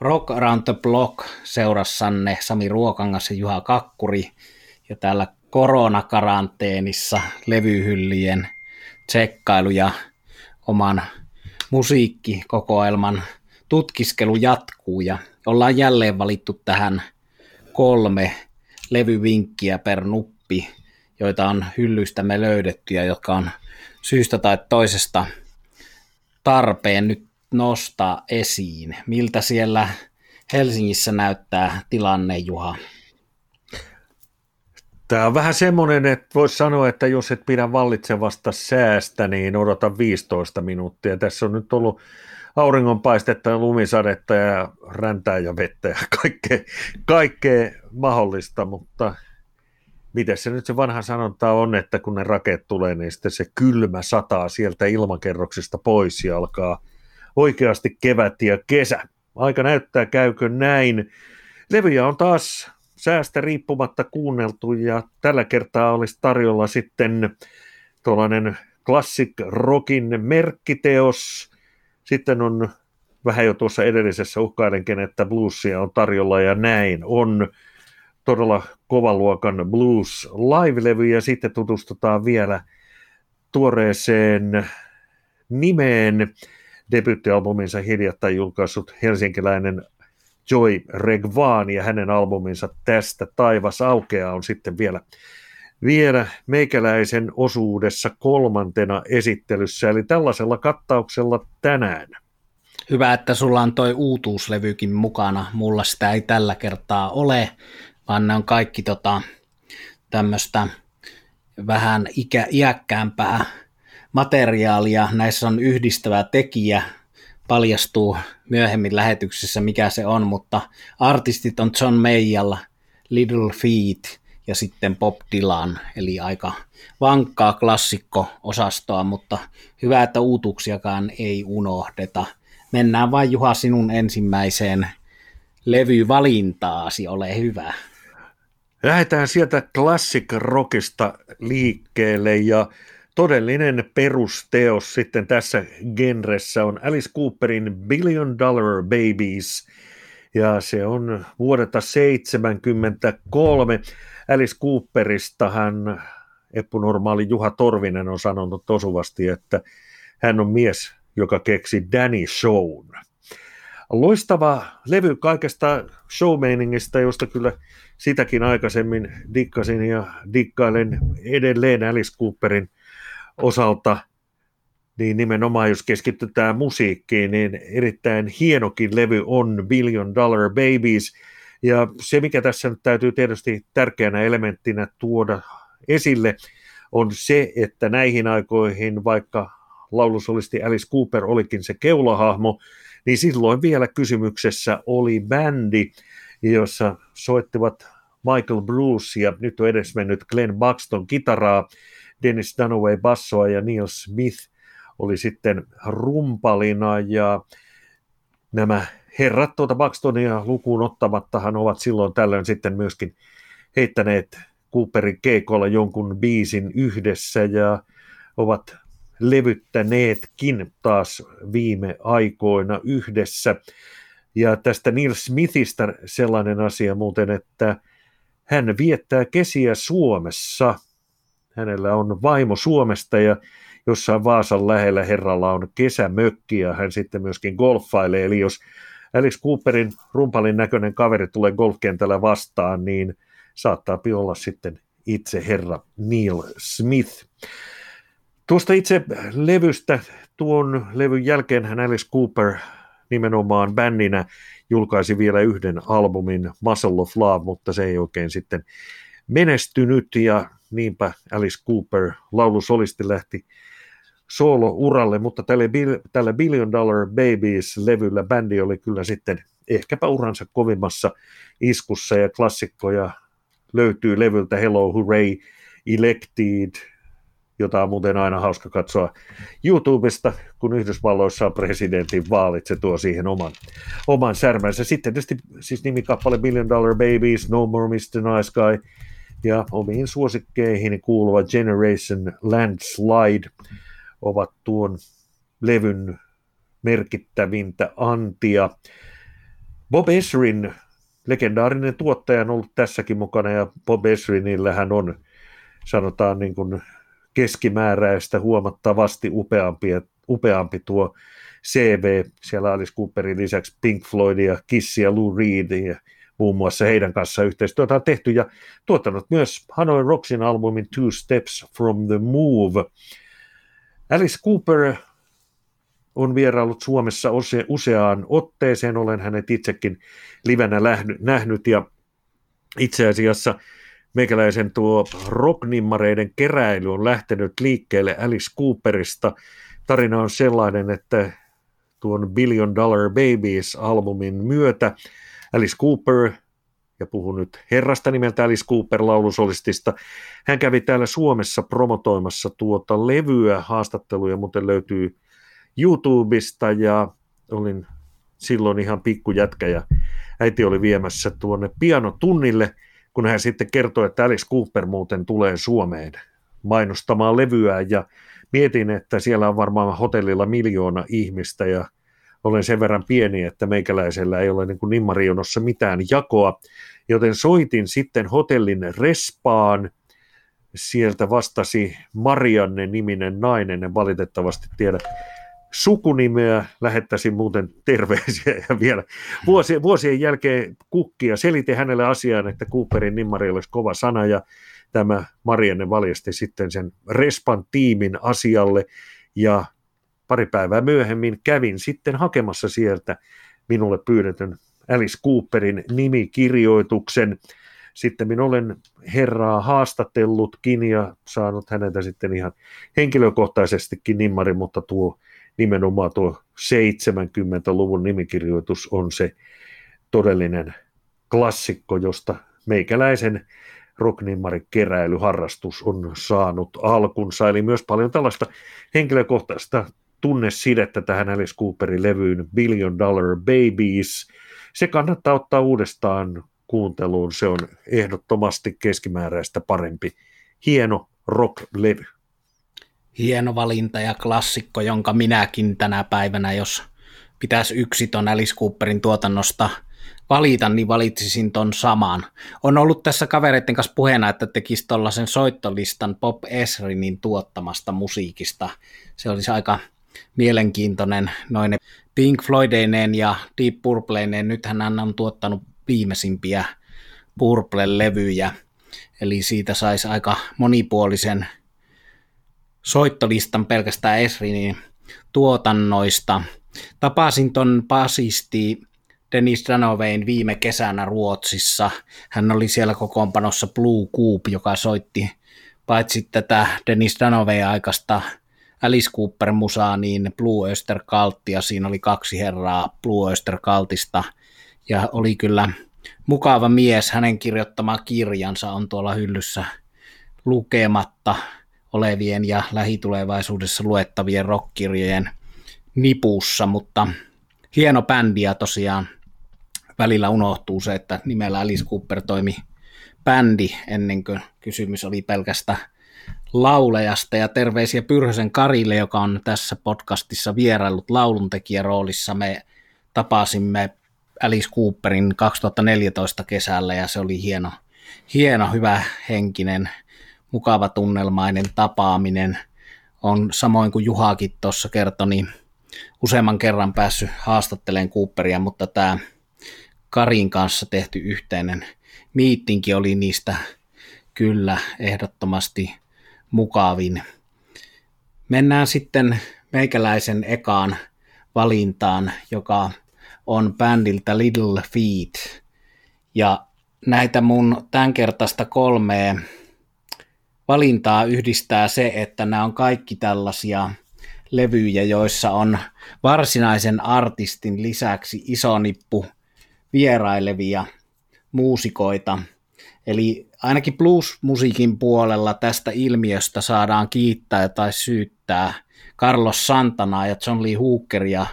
Rock Around the Block seurassanne Sami Ruokangas ja Juha Kakkuri. Ja täällä koronakaranteenissa levyhyllien tsekkailu ja oman musiikkikokoelman tutkiskelu jatkuu. Ja ollaan jälleen valittu tähän kolme levyvinkkiä per nuppi, joita on hyllystämme löydetty ja jotka on syystä tai toisesta tarpeen. Nyt nostaa esiin. Miltä siellä Helsingissä näyttää tilanne, Juha? Tämä on vähän semmoinen, että voisi sanoa, että jos et pidä vallitsevasta säästä, niin odota 15 minuuttia. Tässä on nyt ollut auringonpaistetta ja lumisadetta ja räntää ja vettä ja kaikkea, kaikkea mahdollista, mutta miten se nyt se vanha sanonta on, että kun ne rakeet tulee, niin sitten se kylmä sataa sieltä ilmakerroksista pois ja alkaa oikeasti kevät ja kesä. Aika näyttää, käykö näin. Levyjä on taas säästä riippumatta kuunneltu ja tällä kertaa olisi tarjolla sitten tuollainen classic rockin merkkiteos. Sitten on vähän jo tuossa edellisessä uhkailenkin, että bluesia on tarjolla ja näin on todella kovaluokan blues live-levy ja sitten tutustutaan vielä tuoreeseen nimeen debyyttialbuminsa hiljattain julkaissut helsinkiläinen Joy Regvan ja hänen albuminsa Tästä taivas aukeaa on sitten vielä, vielä meikäläisen osuudessa kolmantena esittelyssä, eli tällaisella kattauksella tänään. Hyvä, että sulla on toi uutuuslevykin mukana. Mulla sitä ei tällä kertaa ole, vaan ne on kaikki tota, tämmöistä vähän ikä, iäkkäämpää materiaalia. Näissä on yhdistävä tekijä, paljastuu myöhemmin lähetyksessä, mikä se on, mutta artistit on John Mayall, Little Feet ja sitten Bob Dylan, eli aika vankkaa klassikko-osastoa, mutta hyvä, että uutuuksiakaan ei unohdeta. Mennään vain Juha sinun ensimmäiseen levyvalintaasi, ole hyvä. Lähdetään sieltä classic rockista liikkeelle ja todellinen perusteos sitten tässä genressä on Alice Cooperin Billion Dollar Babies, ja se on vuodelta 1973. Alice Cooperista hän epunormaali Juha Torvinen on sanonut osuvasti, että hän on mies, joka keksi Danny Shown. Loistava levy kaikesta showmeiningistä, josta kyllä sitäkin aikaisemmin dikkasin ja dikkailen edelleen Alice Cooperin osalta, niin nimenomaan jos keskitytään musiikkiin, niin erittäin hienokin levy on Billion Dollar Babies. Ja se, mikä tässä nyt täytyy tietysti tärkeänä elementtinä tuoda esille, on se, että näihin aikoihin, vaikka laulusolisti Alice Cooper olikin se keulahahmo, niin silloin vielä kysymyksessä oli bändi, jossa soittivat Michael Bruce ja nyt on edesmennyt Glenn Buxton kitaraa, Dennis Dunaway bassoa ja Neil Smith oli sitten rumpalina ja nämä herrat tuota Buxtonia lukuun ottamattahan ovat silloin tällöin sitten myöskin heittäneet Cooperin keikolla jonkun biisin yhdessä ja ovat levyttäneetkin taas viime aikoina yhdessä. Ja tästä Neil Smithistä sellainen asia muuten, että hän viettää kesiä Suomessa – Hänellä on vaimo Suomesta ja jossain Vaasan lähellä herralla on kesämökki ja hän sitten myöskin golfailee. Eli jos Alice Cooperin rumpalin näköinen kaveri tulee golfkentällä vastaan, niin saattaa olla sitten itse herra Neil Smith. Tuosta itse levystä, tuon levyn jälkeen hän Alice Cooper nimenomaan bändinä julkaisi vielä yhden albumin Muscle of Love, mutta se ei oikein sitten menestynyt ja niinpä Alice Cooper laulusolisti lähti solo-uralle, mutta tällä, tällä Billion Dollar Babies-levyllä bändi oli kyllä sitten ehkäpä uransa kovimmassa iskussa ja klassikkoja löytyy levyltä Hello Hooray, Elected, jota on muuten aina hauska katsoa YouTubesta, kun Yhdysvalloissa on presidentin vaalit, se tuo siihen oman, oman särmänsä. Sitten tietysti siis nimikappale Billion Dollar Babies, No More Mr. Nice Guy, ja omiin suosikkeihin kuuluva Generation Landslide ovat tuon levyn merkittävintä antia. Bob Esrin, legendaarinen tuottaja, on ollut tässäkin mukana, ja Bob Esrinillähän on, sanotaan niin kuin keskimääräistä huomattavasti upeampi, upeampi tuo CV. Siellä Alice Cooperin lisäksi Pink Floydia, Kissia, Lou Reed ja muun muassa heidän kanssa yhteistyötä on tehty ja tuottanut myös Hanoi Rocksin albumin Two Steps from the Move. Alice Cooper on vieraillut Suomessa use, useaan otteeseen, olen hänet itsekin livenä nähnyt ja itse asiassa meikäläisen tuo rocknimmareiden keräily on lähtenyt liikkeelle Alice Cooperista. Tarina on sellainen, että tuon Billion Dollar Babies-albumin myötä Alice Cooper, ja puhun nyt herrasta nimeltä Alice Cooper laulusolistista, hän kävi täällä Suomessa promotoimassa tuota levyä, haastatteluja muuten löytyy YouTubesta ja olin silloin ihan pikkujätkä ja äiti oli viemässä tuonne pianotunnille, kun hän sitten kertoi, että Alice Cooper muuten tulee Suomeen mainostamaan levyä ja mietin, että siellä on varmaan hotellilla miljoona ihmistä ja olen sen verran pieni, että meikäläisellä ei ole niin kuin nimmarionossa mitään jakoa, joten soitin sitten hotellin respaan, sieltä vastasi Marianne niminen nainen, en valitettavasti tiedä sukunimeä, lähettäisin muuten terveisiä ja vielä vuosien, vuosien jälkeen kukkia. Selitin hänelle asian, että Cooperin nimmari olisi kova sana ja tämä Marianne valjasti sitten sen Respan tiimin asialle. Ja pari päivää myöhemmin kävin sitten hakemassa sieltä minulle pyydetyn Alice Cooperin nimikirjoituksen. Sitten minä olen herraa haastatellutkin ja saanut häneltä sitten ihan henkilökohtaisestikin nimmari, mutta tuo nimenomaan tuo 70-luvun nimikirjoitus on se todellinen klassikko, josta meikäläisen rocknimmarin keräilyharrastus on saanut alkunsa, eli myös paljon tällaista henkilökohtaista tunnesidettä tähän Alice Cooperin levyyn Billion Dollar Babies. Se kannattaa ottaa uudestaan kuunteluun, se on ehdottomasti keskimääräistä parempi. Hieno rock-levy. Hieno valinta ja klassikko, jonka minäkin tänä päivänä, jos pitäisi yksi ton Alice Cooperin tuotannosta valita, niin valitsisin ton saman. On ollut tässä kavereiden kanssa puheena, että tekisi tuollaisen soittolistan Pop Esrinin tuottamasta musiikista. Se olisi aika mielenkiintoinen noin Pink Floydeineen ja Deep Purpleineen. Nythän hän on tuottanut viimeisimpiä Purple-levyjä, eli siitä saisi aika monipuolisen soittolistan pelkästään Esrinin tuotannoista. Tapasin ton basisti Dennis Danovein viime kesänä Ruotsissa. Hän oli siellä kokoonpanossa Blue Coop, joka soitti paitsi tätä Dennis Danovein aikaista Alice Cooper musaa, niin Blue Oyster Cultia, siinä oli kaksi herraa Blue Oyster Cultista, ja oli kyllä mukava mies, hänen kirjoittama kirjansa on tuolla hyllyssä lukematta olevien ja lähitulevaisuudessa luettavien rockkirjojen nipussa, mutta hieno bändi ja tosiaan välillä unohtuu se, että nimellä Alice Cooper toimi bändi ennen kuin kysymys oli pelkästä laulajasta ja terveisiä Pyrhösen Karille, joka on tässä podcastissa vieraillut lauluntekijäroolissa. Me tapasimme Alice Cooperin 2014 kesällä ja se oli hieno, hieno hyvä henkinen, mukava tunnelmainen tapaaminen. On samoin kuin Juhakin tuossa kertoi, niin useamman kerran päässyt haastattelemaan Cooperia, mutta tämä Karin kanssa tehty yhteinen miittinki oli niistä kyllä ehdottomasti mukavin. Mennään sitten meikäläisen ekaan valintaan, joka on bändiltä Little Feet. Ja näitä mun tämänkertaista kolmea valintaa yhdistää se, että nämä on kaikki tällaisia levyjä, joissa on varsinaisen artistin lisäksi iso nippu vierailevia muusikoita. Eli ainakin blues-musiikin puolella tästä ilmiöstä saadaan kiittää tai syyttää Carlos Santanaa ja John Lee Hookeria,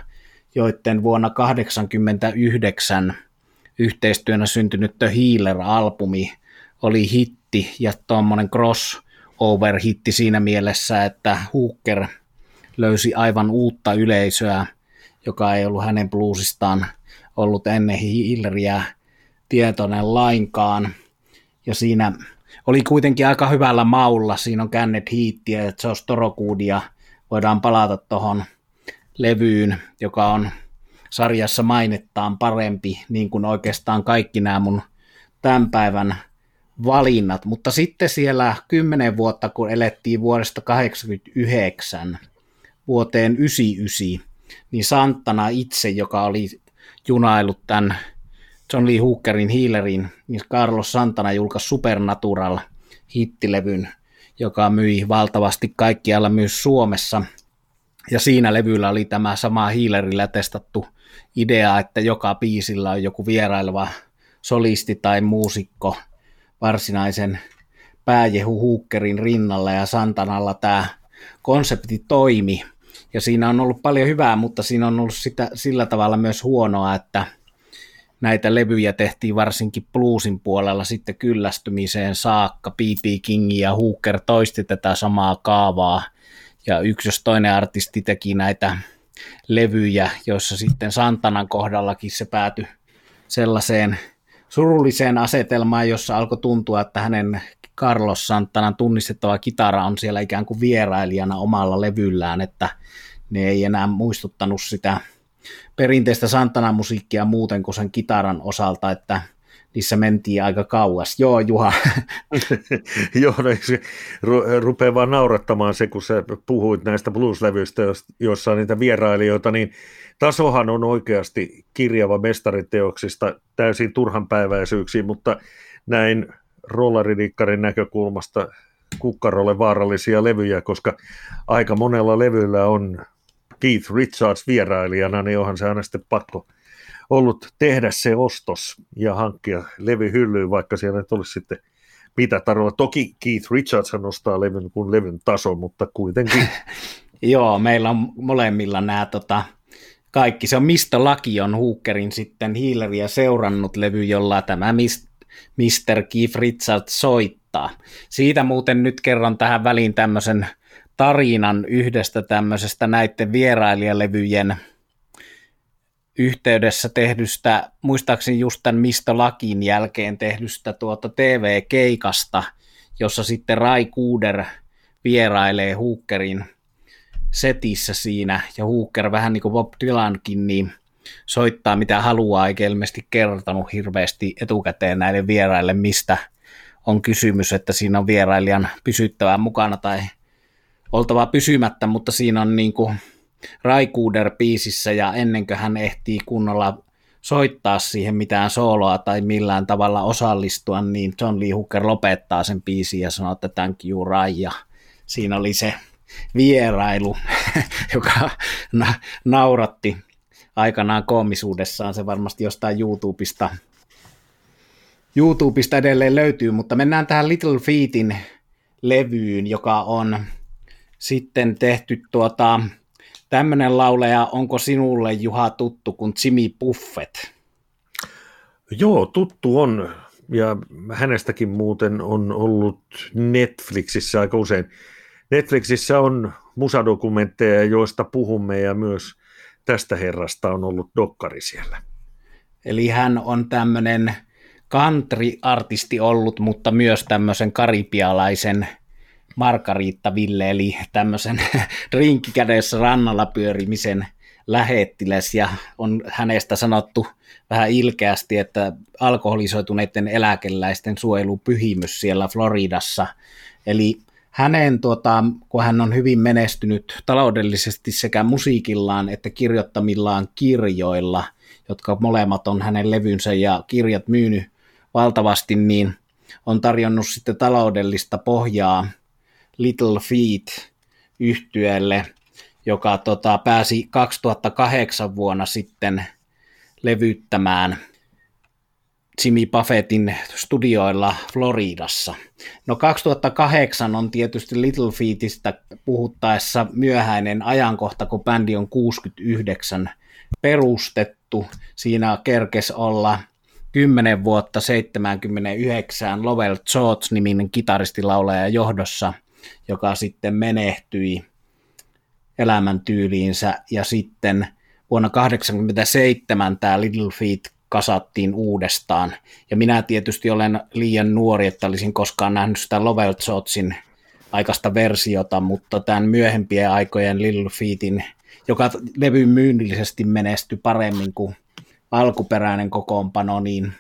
joiden vuonna 1989 yhteistyönä syntynyt The Healer-albumi oli hitti ja tuommoinen crossover-hitti siinä mielessä, että Hooker löysi aivan uutta yleisöä, joka ei ollut hänen bluesistaan ollut ennen Hilleriä tietoinen lainkaan. Ja siinä oli kuitenkin aika hyvällä maulla. Siinä on Kenneth Heattiä ja Josh Torokoodia. Voidaan palata tuohon levyyn, joka on sarjassa mainettaan parempi, niin kuin oikeastaan kaikki nämä mun tämän päivän valinnat. Mutta sitten siellä kymmenen vuotta, kun elettiin vuodesta 89 vuoteen 99, niin Santana itse, joka oli junailut tämän John Lee Hookerin Healerin, niin Carlos Santana julkaisi Supernatural hittilevyn, joka myi valtavasti kaikkialla myös Suomessa. Ja siinä levyllä oli tämä sama Healerillä testattu idea, että joka biisillä on joku vieraileva solisti tai muusikko varsinaisen pääjehu Hookerin rinnalla ja Santanalla tämä konsepti toimi. Ja siinä on ollut paljon hyvää, mutta siinä on ollut sitä, sillä tavalla myös huonoa, että näitä levyjä tehtiin varsinkin bluesin puolella sitten kyllästymiseen saakka. B.B. King ja Hooker toisti tätä samaa kaavaa. Ja yksi jos toinen artisti teki näitä levyjä, joissa sitten Santanan kohdallakin se päätyi sellaiseen surulliseen asetelmaan, jossa alkoi tuntua, että hänen Carlos Santanan tunnistettava kitara on siellä ikään kuin vierailijana omalla levyllään, että ne ei enää muistuttanut sitä perinteistä Santana-musiikkia muuten kuin sen kitaran osalta, että niissä mentiin aika kauas. Joo, Juha. Joo, no, se rupeaa vaan naurattamaan se, kun sä puhuit näistä blueslevyistä, joissa on niitä vierailijoita, niin tasohan on oikeasti kirjava mestariteoksista täysin turhanpäiväisyyksiin, mutta näin rollaridikkarin näkökulmasta kukkarolle vaarallisia levyjä, koska aika monella levyllä on Keith Richards vierailijana, niin onhan se aina sitten pakko ollut tehdä se ostos ja hankkia levy hyllyyn, vaikka siellä ei olisi sitten mitä tarjolla. Toki Keith Richards nostaa levyn kuin levyn taso, mutta kuitenkin. Joo, meillä on molemmilla nämä tota, kaikki. Se on Mistä Laki on Hookerin sitten Healeria seurannut levy, jolla tämä Mr. Keith Richards soittaa. Siitä muuten nyt kerron tähän väliin tämmöisen tarinan yhdestä tämmöisestä näiden vierailijalevyjen yhteydessä tehdystä, muistaakseni just tämän Mistä Lakin jälkeen tehdystä tuota TV-keikasta, jossa sitten Rai Kuuder vierailee Hookerin setissä siinä, ja Hooker vähän niin kuin Bob Dylankin, niin soittaa mitä haluaa, eikä ilmeisesti kertonut hirveästi etukäteen näille vieraille, mistä on kysymys, että siinä on vierailijan pysyttävää mukana tai oltava pysymättä, mutta siinä on niin kuin Raikuuder biisissä ja ennen kuin hän ehtii kunnolla soittaa siihen mitään sooloa tai millään tavalla osallistua, niin John Lee Hooker lopettaa sen biisin ja sanoo, että thank you Rai, ja siinä oli se vierailu, joka na- nauratti aikanaan koomisuudessaan, se varmasti jostain YouTubesta, YouTubesta edelleen löytyy, mutta mennään tähän Little Feetin levyyn, joka on sitten tehty tuota, tämmöinen lauleja, onko sinulle Juha tuttu kuin Jimmy Buffett? Joo, tuttu on, ja hänestäkin muuten on ollut Netflixissä aika usein. Netflixissä on musadokumentteja, joista puhumme, ja myös tästä herrasta on ollut dokkari siellä. Eli hän on tämmöinen country-artisti ollut, mutta myös tämmöisen karibialaisen Margarita Ville, eli tämmöisen rinkkikädessä rannalla pyörimisen lähettiläs, ja on hänestä sanottu vähän ilkeästi, että alkoholisoituneiden eläkeläisten suojelupyhimys siellä Floridassa. Eli hänen, tuota, kun hän on hyvin menestynyt taloudellisesti sekä musiikillaan että kirjoittamillaan kirjoilla, jotka molemmat on hänen levynsä ja kirjat myynyt valtavasti, niin on tarjonnut sitten taloudellista pohjaa Little Feet yhtyeelle, joka tota, pääsi 2008 vuonna sitten levyttämään Jimmy Buffettin studioilla Floridassa. No 2008 on tietysti Little Feetistä puhuttaessa myöhäinen ajankohta, kun bändi on 69 perustettu. Siinä kerkes olla 10 vuotta 79 Lovell George-niminen kitaristilaulaja johdossa joka sitten menehtyi elämäntyyliinsä ja sitten vuonna 1987 tämä Little Feet kasattiin uudestaan. Ja minä tietysti olen liian nuori, että olisin koskaan nähnyt sitä Lovell Shotsin aikaista versiota, mutta tämän myöhempien aikojen Little Feetin, joka levy myynnillisesti menestyi paremmin kuin alkuperäinen kokoonpano, niin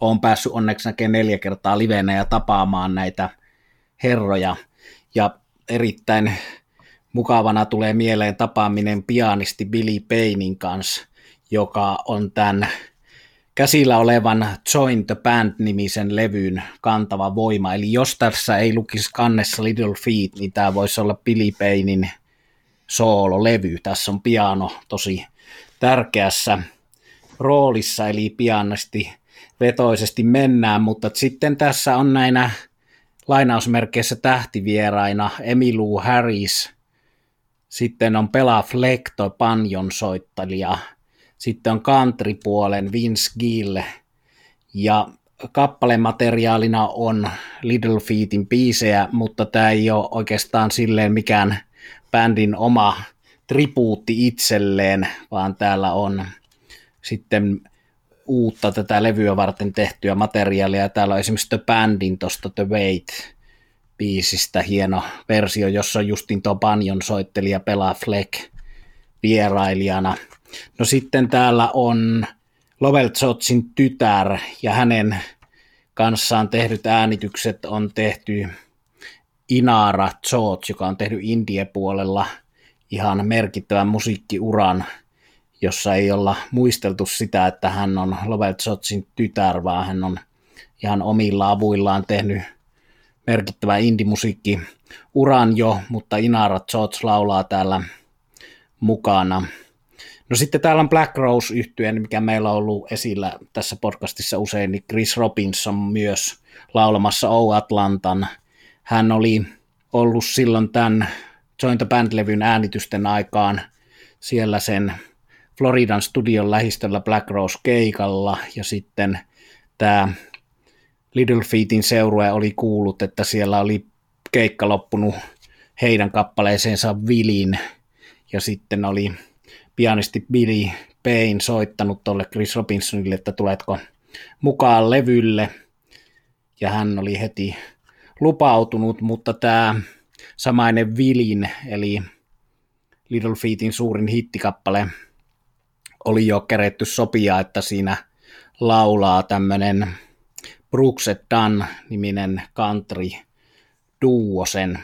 olen päässyt onneksi näkemään neljä kertaa livenä ja tapaamaan näitä herroja. Ja erittäin mukavana tulee mieleen tapaaminen pianisti Billy Paynein kanssa, joka on tämän käsillä olevan Join the Band-nimisen levyn kantava voima. Eli jos tässä ei lukisi kannessa Little Feet, niin tämä voisi olla Billy Paynein soololevy. Tässä on piano tosi tärkeässä roolissa, eli pianisti vetoisesti mennään, mutta sitten tässä on näinä lainausmerkeissä tähtivieraina Emilu Harris, sitten on Pela Flekto, panjon soittelija, sitten on country-puolen Vince Gill, ja kappalemateriaalina on Little Feetin biisejä, mutta tämä ei ole oikeastaan silleen mikään bändin oma tribuutti itselleen, vaan täällä on sitten uutta tätä levyä varten tehtyä materiaalia. Täällä on esimerkiksi The Bandin tuosta The Wait biisistä hieno versio, jossa Justin Tobanion soittelija pelaa Fleck vierailijana. No sitten täällä on Lovell Jotsin tytär ja hänen kanssaan tehdyt äänitykset on tehty Inara George, joka on tehnyt indie-puolella ihan merkittävän musiikkiuran, jossa ei olla muisteltu sitä, että hän on Lovell Jotsin tytär, vaan hän on ihan omilla avuillaan tehnyt merkittävä indimusiikki uran jo, mutta Inara George laulaa täällä mukana. No sitten täällä on Black Rose yhtyeen, mikä meillä on ollut esillä tässä podcastissa usein, niin Chris Robinson myös laulamassa O Atlantan. Hän oli ollut silloin tämän Joint Band-levyn äänitysten aikaan siellä sen Floridan studion lähistöllä Black Rose keikalla ja sitten tämä Little Feetin seurue oli kuullut, että siellä oli keikka loppunut heidän kappaleeseensa Vilin ja sitten oli pianisti Billy Payne soittanut tuolle Chris Robinsonille, että tuletko mukaan levylle. Ja hän oli heti lupautunut, mutta tämä samainen Vilin eli Little Feetin suurin hittikappale oli jo keretty sopia, että siinä laulaa tämmöinen Brooks Dunn niminen country duo sen.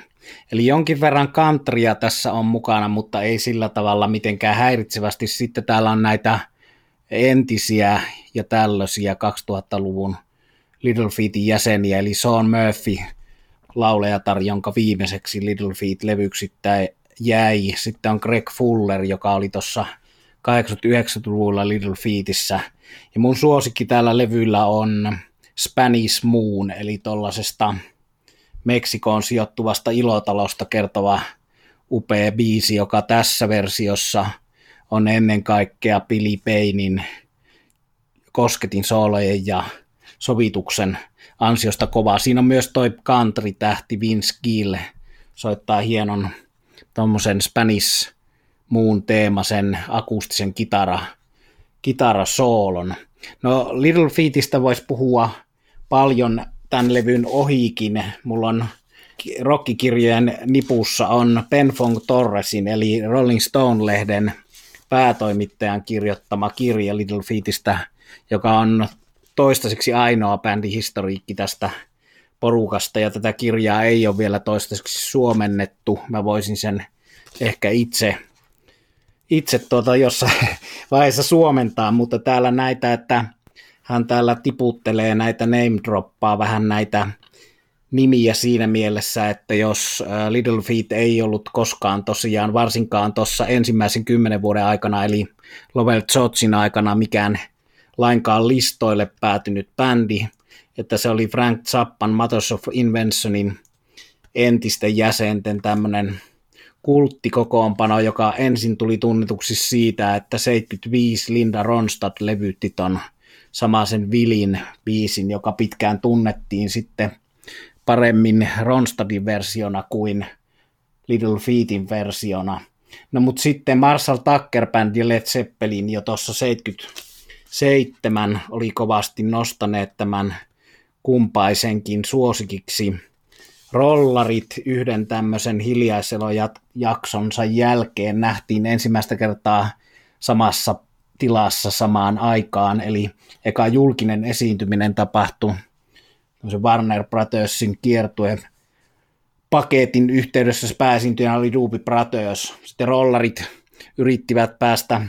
Eli jonkin verran countrya tässä on mukana, mutta ei sillä tavalla mitenkään häiritsevästi. Sitten täällä on näitä entisiä ja tällaisia 2000-luvun Little Feetin jäseniä, eli Sean Murphy, laulejatar, jonka viimeiseksi Little Feet-levyksi jäi. Sitten on Greg Fuller, joka oli tuossa 89-luvulla Little Feetissä. Ja mun suosikki tällä levyllä on Spanish Moon, eli tuollaisesta Meksikoon sijoittuvasta ilotalosta kertova upea biisi, joka tässä versiossa on ennen kaikkea Billy Paynein kosketin soolojen ja sovituksen ansiosta kovaa. Siinä on myös toi country-tähti Vince Gill, soittaa hienon tuommoisen Spanish muun teemasen akustisen kitara, kitarasoolon. No Little Feetistä voisi puhua paljon tämän levyn ohikin. Mulla on rockikirjojen nipussa on Penfong Torresin eli Rolling Stone-lehden päätoimittajan kirjoittama kirja Little Feetistä, joka on toistaiseksi ainoa bändihistoriikki tästä porukasta, ja tätä kirjaa ei ole vielä toistaiseksi suomennettu. Mä voisin sen ehkä itse, itse tuota jossain vaiheessa suomentaa, mutta täällä näitä, että hän täällä tiputtelee näitä name droppaa vähän näitä nimiä siinä mielessä, että jos Little Feet ei ollut koskaan tosiaan, varsinkaan tuossa ensimmäisen kymmenen vuoden aikana, eli Lovell Jotsin aikana mikään lainkaan listoille päätynyt bändi, että se oli Frank Zappan Matters of Inventionin entisten jäsenten tämmöinen kulttikokoonpano, joka ensin tuli tunnetuksi siitä, että 75 Linda Ronstadt levytti ton samaisen Vilin biisin, joka pitkään tunnettiin sitten paremmin Ronstadin versiona kuin Little Feetin versiona. No mutta sitten Marshall Tucker Band ja Led Zeppelin jo tuossa 77 oli kovasti nostaneet tämän kumpaisenkin suosikiksi. Rollarit yhden tämmöisen hiljaiselojaksonsa jälkeen nähtiin ensimmäistä kertaa samassa tilassa samaan aikaan, eli eka julkinen esiintyminen tapahtui Warner Brothersin kiertue paketin yhteydessä pääesiintyjänä oli Doobie Brothers. Sitten rollarit yrittivät päästä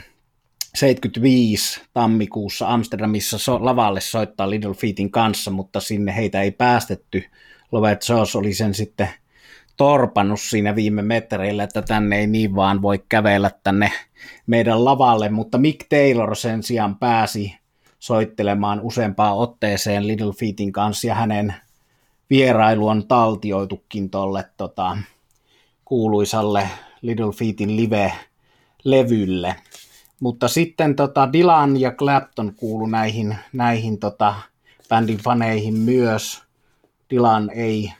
75 tammikuussa Amsterdamissa lavalle soittaa Little Feetin kanssa, mutta sinne heitä ei päästetty. Robert Jones oli sen sitten torpannut siinä viime metreillä, että tänne ei niin vaan voi kävellä tänne meidän lavalle, mutta Mick Taylor sen sijaan pääsi soittelemaan useampaan otteeseen Little Feetin kanssa ja hänen vierailu on taltioitukin tuolle tota, kuuluisalle Little Feetin live-levylle. Mutta sitten tota Dylan ja Clapton kuulu näihin, näihin tota, bändin faneihin myös. Dylan ei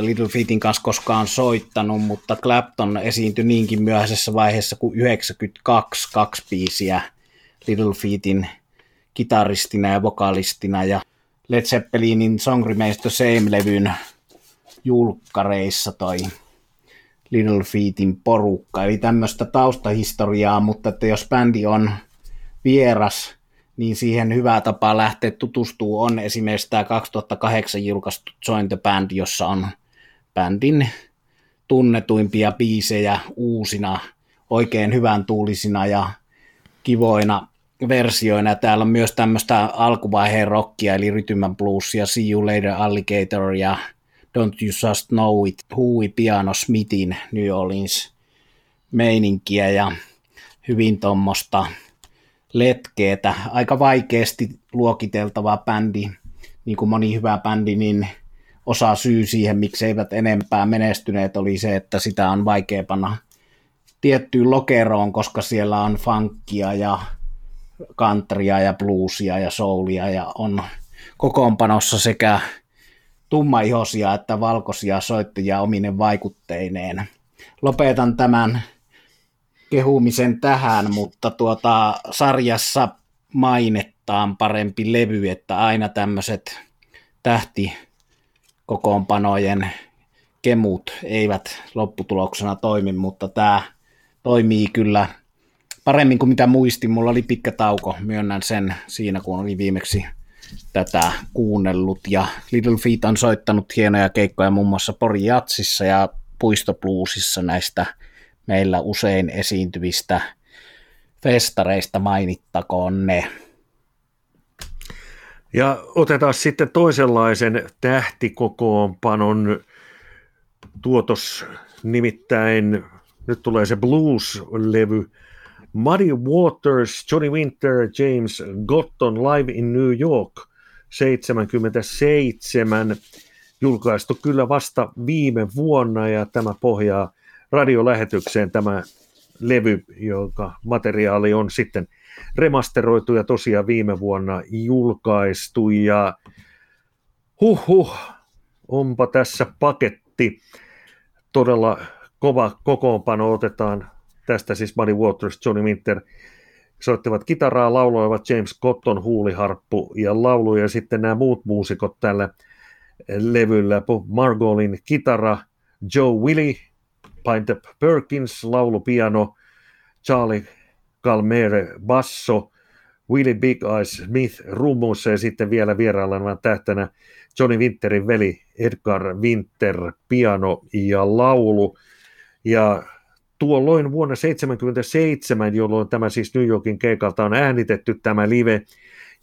Little Feetin kanssa koskaan soittanut, mutta Clapton esiintyi niinkin myöhäisessä vaiheessa kuin 92 kaksi biisiä Little Feetin kitaristina ja vokalistina ja Led Zeppelinin Song Remains the Same-levyn julkkareissa toi Little Feetin porukka. Eli tämmöistä taustahistoriaa, mutta että jos bändi on vieras, niin siihen hyvä tapa lähteä tutustuu on esimerkiksi tämä 2008 julkaistu Join the Band, jossa on bändin tunnetuimpia biisejä uusina, oikein hyvän tuulisina ja kivoina versioina. Täällä on myös tämmöistä alkuvaiheen rockia, eli Rhythm Bluesia, See You Later Alligator ja Don't You Just Know It, Hui Piano Smithin New Orleans meininkiä ja hyvin tuommoista letkeetä, aika vaikeasti luokiteltava bändi, niin kuin moni hyvä bändi, niin osa syy siihen, miksi eivät enempää menestyneet, oli se, että sitä on vaikea panna tiettyyn lokeroon, koska siellä on funkia ja countrya ja bluesia ja soulia ja on kokoonpanossa sekä tummaihosia että valkoisia soittajia ominen vaikutteineen. Lopetan tämän kehumisen tähän, mutta tuota, sarjassa mainettaan parempi levy, että aina tämmöiset tähti kokoonpanojen kemut eivät lopputuloksena toimi, mutta tämä toimii kyllä paremmin kuin mitä muistin. Mulla oli pitkä tauko, myönnän sen siinä, kun oli viimeksi tätä kuunnellut. Ja Little Feet on soittanut hienoja keikkoja muun muassa Pori Jatsissa ja Puistopluusissa näistä meillä usein esiintyvistä festareista mainittakoon ne. Ja otetaan sitten toisenlaisen tähtikokoonpanon. Tuotos, nimittäin nyt tulee se blues-levy, Muddy Waters, Johnny Winter, James Gotton Live in New York 77, julkaistu kyllä vasta viime vuonna ja tämä pohjaa radiolähetykseen tämä levy, jonka materiaali on sitten remasteroitu ja tosiaan viime vuonna julkaistu. Ja huh huh, onpa tässä paketti. Todella kova kokoonpano otetaan Tästä. Siis Buddy Waters, Johnny Winter soittivat kitaraa, lauloivat James Cotton, huuliharppu ja laulu, ja sitten nämä muut muusikot tällä levyllä, Margolin kitara, Joe Willie, Pint Perkins, laulu, piano, Charlie Calmere, basso, Willie Big Eyes Smith rummuissa ja sitten vielä vieraillaan tähtänä Johnny Winterin veli Edgar Winter, piano ja laulu. Ja tuolloin vuonna 1977, jolloin tämä siis New Yorkin keikalta on äänitetty tämä live,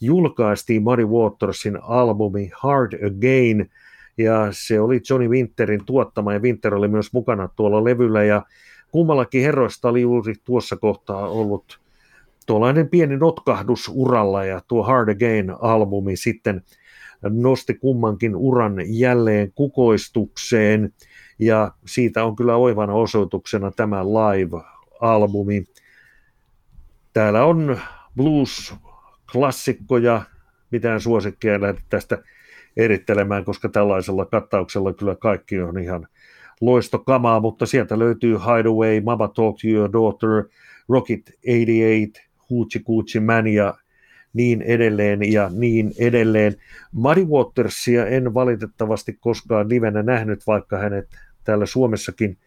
julkaistiin Muddy Watersin albumi Hard Again, ja se oli Johnny Winterin tuottama, ja Winter oli myös mukana tuolla levyllä, ja kummallakin herroista oli juuri tuossa kohtaa ollut tuollainen pieni notkahdus uralla, ja tuo Hard Again-albumi sitten nosti kummankin uran jälleen kukoistukseen, ja siitä on kyllä oivana osoituksena tämä live-albumi. Täällä on blues-klassikkoja, mitään suosikkeja lähde tästä erittelemään, koska tällaisella kattauksella kyllä kaikki on ihan loistokamaa, mutta sieltä löytyy Hideaway, Mama Talk to Your Daughter, Rocket 88, Hoochie Coochie Man ja niin edelleen ja niin edelleen. Muddy Watersia en valitettavasti koskaan livenä nähnyt, vaikka hänet täällä Suomessakin,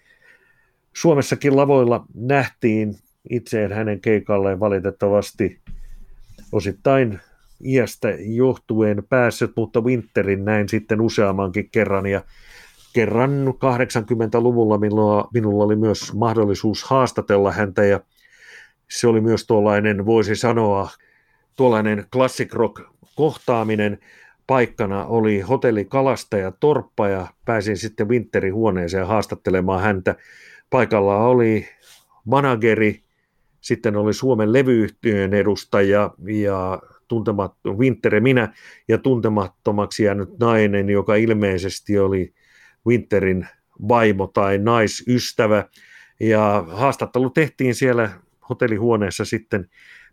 Suomessakin lavoilla nähtiin. Itse en hänen keikalleen valitettavasti osittain iästä johtuen päässyt, mutta Winterin näin sitten useammankin kerran ja kerran 80-luvulla minulla, minulla oli myös mahdollisuus haastatella häntä ja se oli myös tuollainen, voisi sanoa, tuollainen classic rock kohtaaminen. Paikkana oli hotelli Kalastaja Torppa ja pääsin sitten Winterin huoneeseen haastattelemaan häntä. Paikalla oli manageri, sitten oli Suomen levyyhtiön edustaja ja tuntemattu Winter minä ja tuntemattomaksi jäänyt nainen, joka ilmeisesti oli Winterin vaimo tai naisystävä. Ja haastattelu tehtiin siellä hotellihuoneessa sitten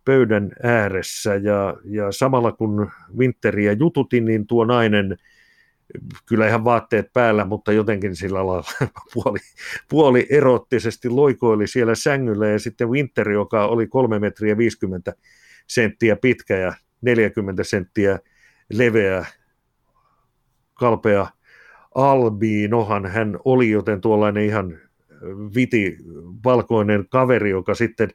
pöydän ääressä ja, ja samalla kun Winteriä jututin, niin tuo nainen kyllä ihan vaatteet päällä, mutta jotenkin sillä lailla puoli, puoli erottisesti loikoili siellä sängyllä ja sitten Winter, joka oli 3 metriä 50 senttiä pitkä ja 40 senttiä leveä, kalpea albiinohan hän oli, joten tuollainen ihan viti valkoinen kaveri, joka sitten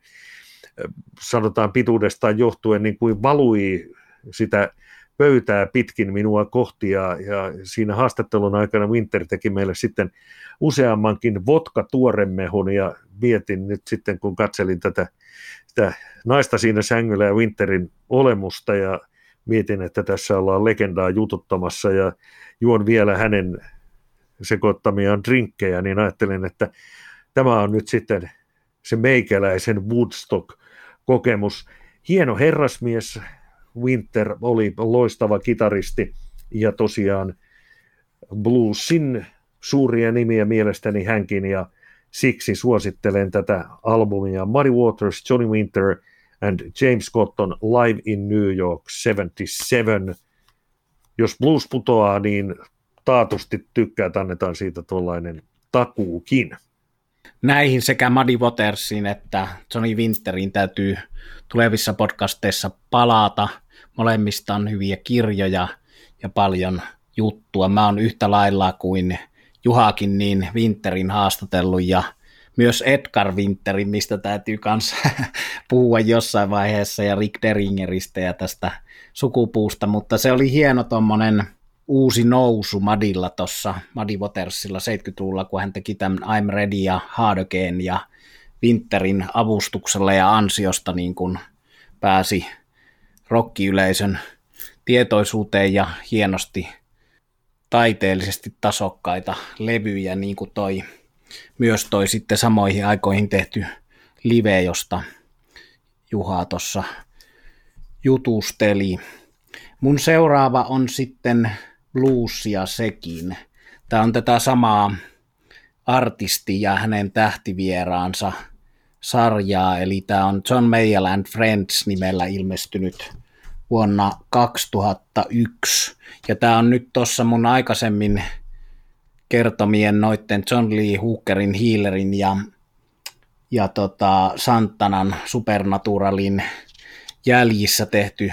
sanotaan pituudestaan johtuen niin kuin valui sitä pöytää pitkin minua kohti ja, ja siinä haastattelun aikana Winter teki meille sitten useammankin vodka tuoremehun ja mietin nyt sitten kun katselin tätä sitä naista siinä sängyllä ja Winterin olemusta ja mietin, että tässä ollaan legendaa jututtamassa ja juon vielä hänen sekoittamiaan drinkkejä, niin ajattelin, että tämä on nyt sitten se meikäläisen Woodstock-kokemus. Hieno herrasmies, Winter oli loistava kitaristi ja tosiaan bluesin suuria nimiä mielestäni hänkin ja siksi suosittelen tätä albumia Muddy Waters, Johnny Winter and James Cotton Live in New York 77. Jos blues putoaa, niin taatusti tykkää, annetaan siitä tuollainen takuukin. Näihin sekä Muddy Watersin että Johnny Winterin täytyy tulevissa podcasteissa palata. Molemmista on hyviä kirjoja ja paljon juttua. Mä oon yhtä lailla kuin Juhakin niin Winterin haastatellut ja myös Edgar Winterin, mistä täytyy myös puhua jossain vaiheessa, ja Rick Deringeristä ja tästä sukupuusta, mutta se oli hieno tuommoinen uusi nousu Madilla tuossa, Muddy Watersilla 70-luvulla, kun hän teki tämän I'm Ready ja Hard Again, ja Winterin avustuksella ja ansiosta niin kuin pääsi rokkiyleisön tietoisuuteen ja hienosti taiteellisesti tasokkaita levyjä, niin kuin toi, myös toi sitten samoihin aikoihin tehty live, josta Juha tuossa jutusteli. Mun seuraava on sitten bluesia sekin. Tämä on tätä samaa artisti ja hänen tähtivieraansa sarjaa, eli tämä on John Mayall and Friends nimellä ilmestynyt vuonna 2001. Ja tämä on nyt tuossa mun aikaisemmin kertomien noitten John Lee Hookerin, Healerin ja, ja tota Santanan Supernaturalin jäljissä tehty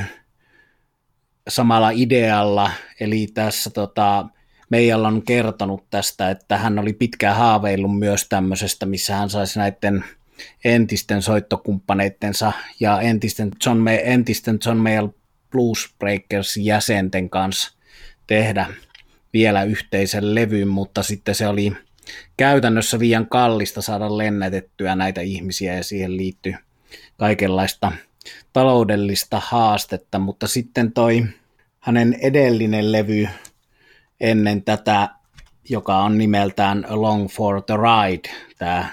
samalla idealla, eli tässä tota, Meijal on kertonut tästä, että hän oli pitkään haaveillut myös tämmöisestä, missä hän saisi näiden entisten soittokumppaneittensa ja entisten John, May, entisten John Mayall Blues Breakers jäsenten kanssa tehdä vielä yhteisen levyn, mutta sitten se oli käytännössä liian kallista saada lennätettyä näitä ihmisiä ja siihen liittyi kaikenlaista taloudellista haastetta, mutta sitten toi hänen edellinen levy ennen tätä, joka on nimeltään Long for the Ride, tämä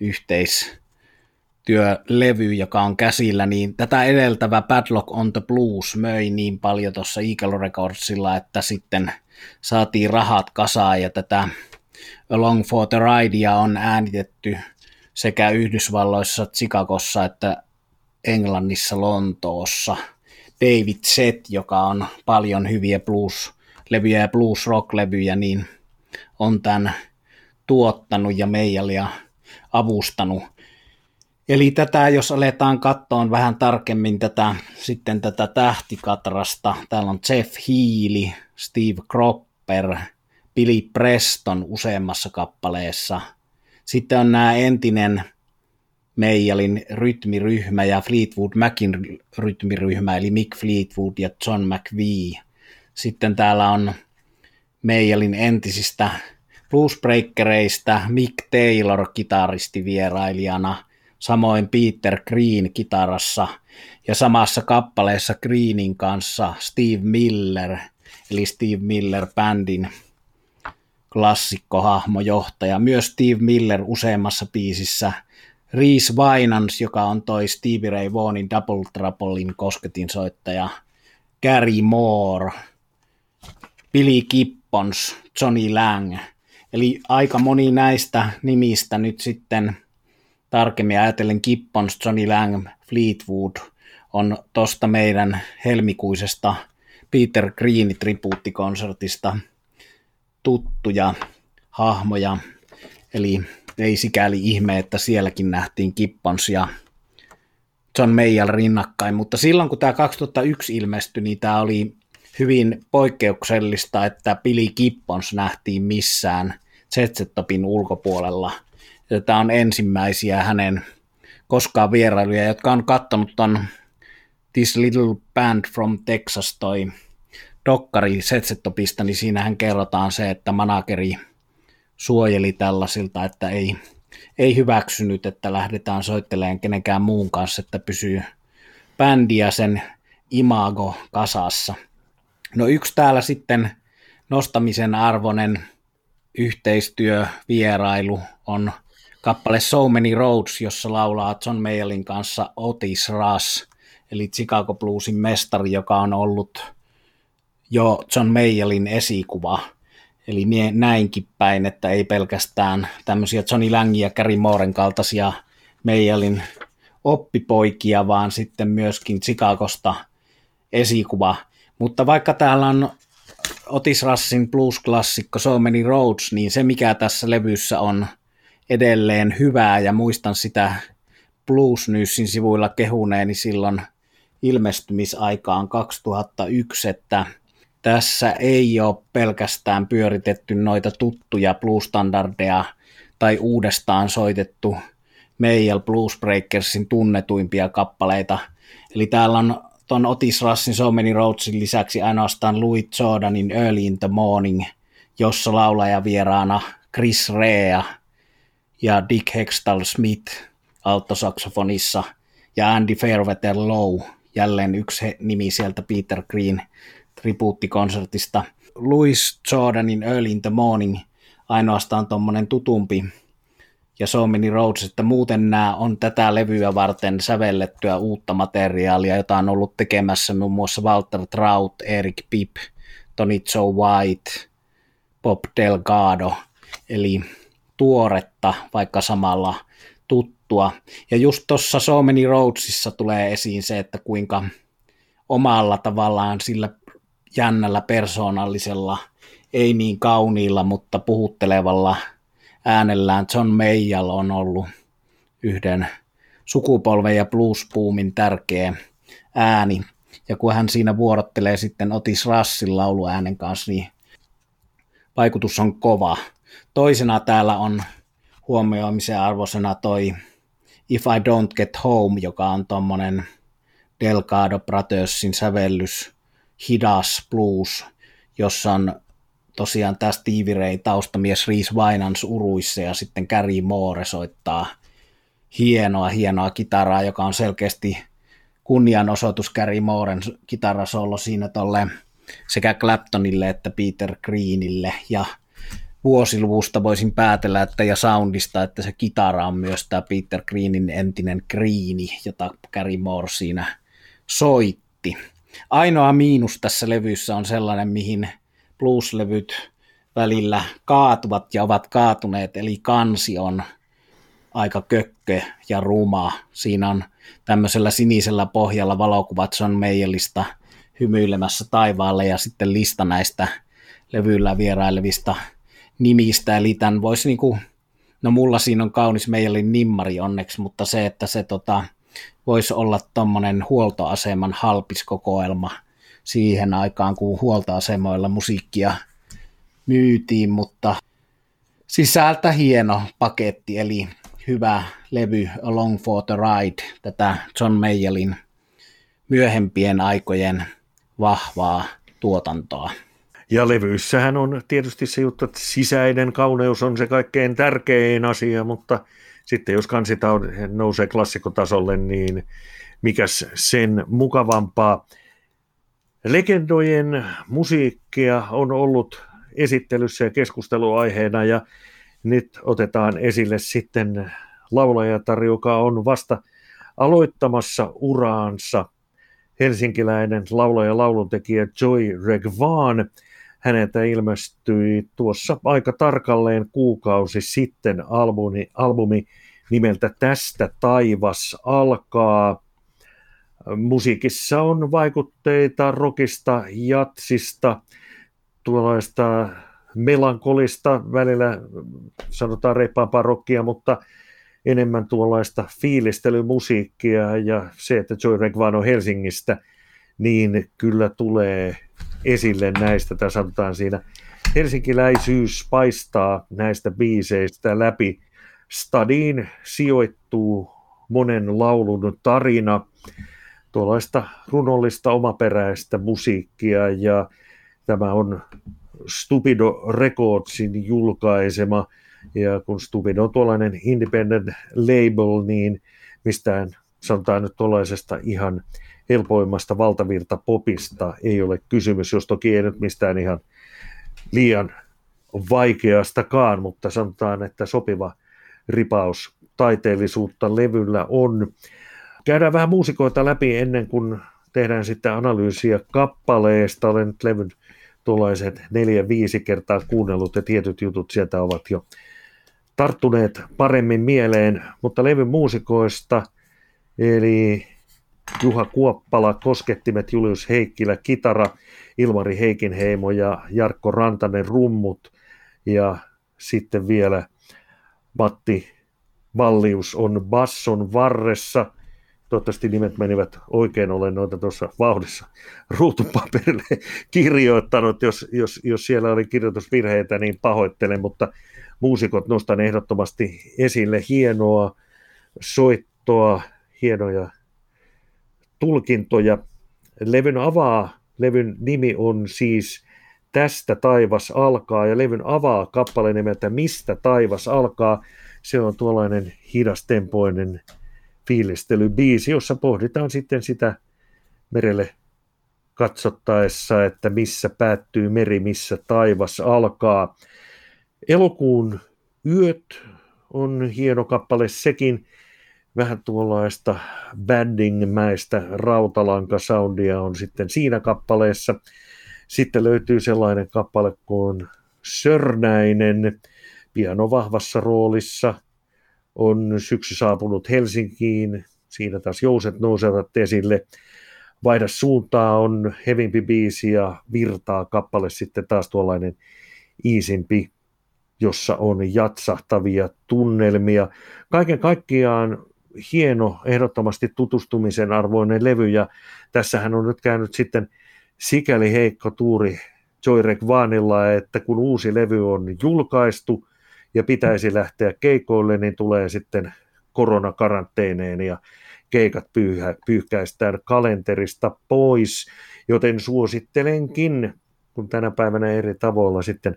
yhteistyölevy, joka on käsillä, niin tätä edeltävä Padlock on the Blues möi niin paljon tuossa Eagle Recordsilla, että sitten saatiin rahat kasaan ja tätä Long for the Ridea on äänitetty sekä Yhdysvalloissa, Chicagossa että Englannissa, Lontoossa. David Seth, joka on paljon hyviä blues-levyjä ja blues-rock-levyjä, niin on tämän tuottanut ja Meijalia avustanut. Eli tätä, jos aletaan katsoa vähän tarkemmin tätä, sitten tätä tähtikatrasta, täällä on Jeff Healy, Steve Cropper, Billy Preston useammassa kappaleessa. Sitten on nämä entinen Meijalin rytmiryhmä ja Fleetwood Macin rytmiryhmä, eli Mick Fleetwood ja John McVie. Sitten täällä on Meijalin entisistä bluesbreakereista Mick Taylor vierailijana, samoin Peter Green kitarassa ja samassa kappaleessa Greenin kanssa Steve Miller, eli Steve Miller bändin klassikkohahmojohtaja. Myös Steve Miller useammassa biisissä – Reese Winans, joka on toi Stevie Ray Vaughanin Double Troublein kosketinsoittaja, Gary Moore, Billy Gibbons, Johnny Lang. Eli aika moni näistä nimistä nyt sitten tarkemmin ajatellen Gibbons, Johnny Lang, Fleetwood on tosta meidän helmikuisesta Peter Green tribuuttikonsertista tuttuja hahmoja. Eli ei sikäli ihme, että sielläkin nähtiin Kippons ja John Mayer rinnakkain, mutta silloin kun tämä 2001 ilmestyi, niin tämä oli hyvin poikkeuksellista, että Billy Gibbons nähtiin missään Zetsetopin ulkopuolella. Tämä on ensimmäisiä hänen koskaan vierailuja, jotka on katsonut ton This Little Band from Texas toi dokkari Zetsetopista, niin siinähän kerrotaan se, että manageri suojeli tällaisilta, että ei, ei hyväksynyt, että lähdetään soittelemaan kenenkään muun kanssa, että pysyy bändi ja sen imago kasassa. No yksi täällä sitten nostamisen arvoinen yhteistyövierailu on kappale So Many Roads, jossa laulaa John Mayallin kanssa Otis Russ, eli Chicago Bluesin mestari, joka on ollut jo John Mayallin esikuva – Eli näinkin päin, että ei pelkästään tämmöisiä Johnny Langin ja Gary Mooren kaltaisia Meijalin oppipoikia, vaan sitten myöskin Chicagosta esikuva. Mutta vaikka täällä on Otis Rassin blues-klassikko So Many Roads, niin se mikä tässä levyssä on edelleen hyvää, ja muistan sitä Blues Newsin sivuilla kehuneeni silloin ilmestymisaikaan 2001, että tässä ei ole pelkästään pyöritetty noita tuttuja blues-standardeja tai uudestaan soitettu Mayall Blues Breakersin tunnetuimpia kappaleita. Eli täällä on ton Otis Russin So Many Roadsin lisäksi ainoastaan Louis Jordanin Early in the Morning, jossa laulaja vieraana Chris Rea ja Dick Hextall Smith alttosaksofonissa ja Andy Fairweather Low, jälleen yksi nimi sieltä Peter Green tribuuttikonsertista. Louis Jordanin Early in the Morning ainoastaan tuommoinen tutumpi ja So Many Roads, että muuten nämä on tätä levyä varten sävellettyä uutta materiaalia, jota on ollut tekemässä muun muassa Walter Trout, Eric Pip, Tony Joe White, Bob Delgado, eli tuoretta, vaikka samalla tuttua. Ja just tuossa So Many Roadsissa tulee esiin se, että kuinka omalla tavallaan sillä jännällä persoonallisella, ei niin kauniilla, mutta puhuttelevalla äänellään John Mayall on ollut yhden sukupolven ja bluesboomin tärkeä ääni. Ja kun hän siinä vuorottelee sitten Otis Rassin lauluäänen kanssa, niin vaikutus on kova. Toisena täällä on huomioimisen arvoisena toi If I Don't Get Home, joka on tuommoinen Delgado Brothersin sävellys hidas blues, jossa on tosiaan tämä Stevie Ray taustamies Reese Winans uruissa ja sitten Gary Moore soittaa hienoa, hienoa kitaraa, joka on selkeästi kunnianosoitus Gary Mooren kitarasolo siinä tolle sekä Claptonille että Peter Greenille ja vuosiluvusta voisin päätellä, että ja soundista, että se kitara on myös tämä Peter Greenin entinen Greeni, jota Gary Moore siinä soitti. Ainoa miinus tässä levyssä on sellainen, mihin blueslevyt välillä kaatuvat ja ovat kaatuneet, eli kansi on aika kökkö ja ruma. Siinä on tämmöisellä sinisellä pohjalla valokuvat. John Mayallista hymyilemässä taivaalle ja sitten lista näistä levyillä vierailevista nimistä, eli tämän voisi niin kuin, no mulla siinä on kaunis meidän nimmari onneksi, mutta se, että se tota, voisi olla tuommoinen huoltoaseman halpiskokoelma siihen aikaan, kun huoltoasemoilla musiikkia myytiin, mutta sisältä hieno paketti, eli hyvä levy Along for the Ride, tätä John Mayallin myöhempien aikojen vahvaa tuotantoa. Ja levyissähän on tietysti se juttu, että sisäinen kauneus on se kaikkein tärkein asia, mutta sitten jos kansita nousee klassikotasolle, niin mikäs sen mukavampaa. Legendojen musiikkia on ollut esittelyssä ja keskusteluaiheena ja nyt otetaan esille sitten laulajatar, joka on vasta aloittamassa uraansa. Helsinkiläinen laulaja lauluntekijä Joy Regvan. Häneltä ilmestyi tuossa aika tarkalleen kuukausi sitten albumi, albumi nimeltä Tästä taivas alkaa. Musiikissa on vaikutteita rockista, jatsista, tuollaista melankolista, välillä sanotaan reippaampaa rockia, mutta enemmän tuollaista fiilistelymusiikkia ja se, että Joy Regvan on Helsingistä, niin kyllä tulee esille näistä, tai sanotaan siinä helsinkiläisyys paistaa näistä biiseistä läpi. Stadiin sijoittuu monen laulun tarina, tuollaista runollista omaperäistä musiikkia ja tämä on Stupido Recordsin julkaisema, ja kun Stupido on tuollainen independent label, niin mistään sanotaan nyt tuollaisesta ihan helpoimmasta valtavirta popista ei ole kysymys, jos toki ei nyt mistään ihan liian vaikeastakaan, mutta sanotaan, että sopiva ripaus taiteellisuutta levyllä on. Käydään vähän muusikoita läpi ennen kuin tehdään sitten analyysiä kappaleesta. Olen nyt levyn tuollaiset neljä-viisi kertaa kuunnellut ja tietyt jutut sieltä ovat jo tarttuneet paremmin mieleen, mutta levyn muusikoista, eli Juha Kuoppala, koskettimet Julius Heikkilä, kitara, Ilmari Heikinheimo ja Jarkko Rantanen rummut ja sitten vielä Matti Vallius on basson varressa Toivottavasti nimet menivät oikein, olen noita tuossa vauhdissa ruutupaperille kirjoittanut. Jos, jos, jos siellä oli kirjoitusvirheitä, niin pahoittelen, mutta muusikot nostan ehdottomasti esille hienoa soittoa, hienoja tulkintoja. Levyn avaa, levyn nimi on siis Tästä taivas alkaa ja levyn avaa kappale nimeltä Mistä taivas alkaa. Se on tuollainen hidastempoinen fiilistelybiisi, jossa pohditaan sitten sitä merelle katsottaessa, että missä päättyy meri, missä taivas alkaa. Elokuun yöt on hieno kappale sekin, vähän tuollaista bandingmäistä rautalankasoundia on sitten siinä kappaleessa. Sitten löytyy sellainen kappale kuin Sörnäinen, piano vahvassa roolissa – on syksy saapunut Helsinkiin, siinä taas jouset nousevat esille. Vaihda suuntaa on hevimpi biisi ja virtaa kappale sitten taas tuollainen iisimpi, jossa on jatsahtavia tunnelmia. Kaiken kaikkiaan hieno, ehdottomasti tutustumisen arvoinen levy ja tässähän on nyt käynyt sitten sikäli heikko tuuri Joy Rekvanilla, että kun uusi levy on julkaistu, ja pitäisi lähteä keikoille, niin tulee sitten koronakaranteeneen ja keikat pyyhä, pyyhkäistään kalenterista pois, joten suosittelenkin, kun tänä päivänä eri tavoilla sitten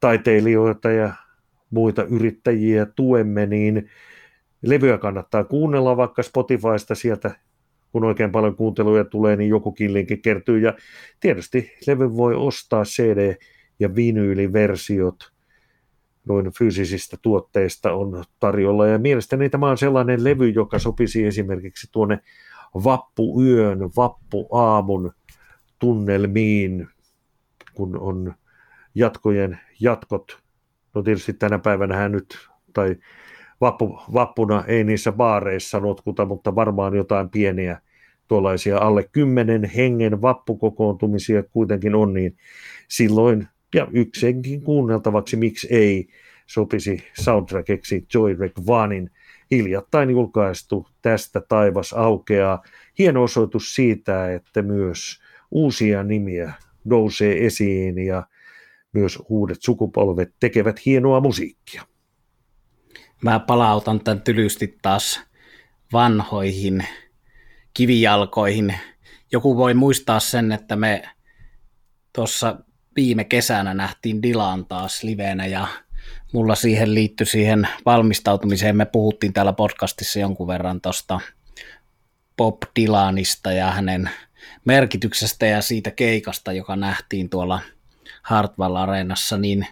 taiteilijoita ja muita yrittäjiä tuemme, niin levyä kannattaa kuunnella vaikka Spotifysta sieltä, kun oikein paljon kuunteluja tulee, niin jokukin linkki kertyy. Ja tietysti levy voi ostaa CD- ja vinyyliversiot noin fyysisistä tuotteista on tarjolla. Ja mielestäni tämä on sellainen levy, joka sopisi esimerkiksi tuonne vappuyön, vappuaamun tunnelmiin, kun on jatkojen jatkot. No tietysti tänä päivänä nyt, tai vappu, vappuna ei niissä baareissa notkuta, mutta varmaan jotain pieniä tuollaisia alle kymmenen hengen vappukokoontumisia kuitenkin on, niin silloin ja yksenkin kuunneltavaksi, miksi ei, sopisi soundtrackiksi Joyrek Vanin hiljattain julkaistu Tästä taivas aukeaa. Hieno osoitus siitä, että myös uusia nimiä nousee esiin ja myös uudet sukupolvet tekevät hienoa musiikkia. Mä palautan tämän tylysti taas vanhoihin kivijalkoihin. Joku voi muistaa sen, että me tuossa viime kesänä nähtiin Dilan taas livenä ja mulla siihen liittyi siihen valmistautumiseen. Me puhuttiin täällä podcastissa jonkun verran tuosta Bob Dylanista ja hänen merkityksestä ja siitä keikasta, joka nähtiin tuolla Hartwell Areenassa, niin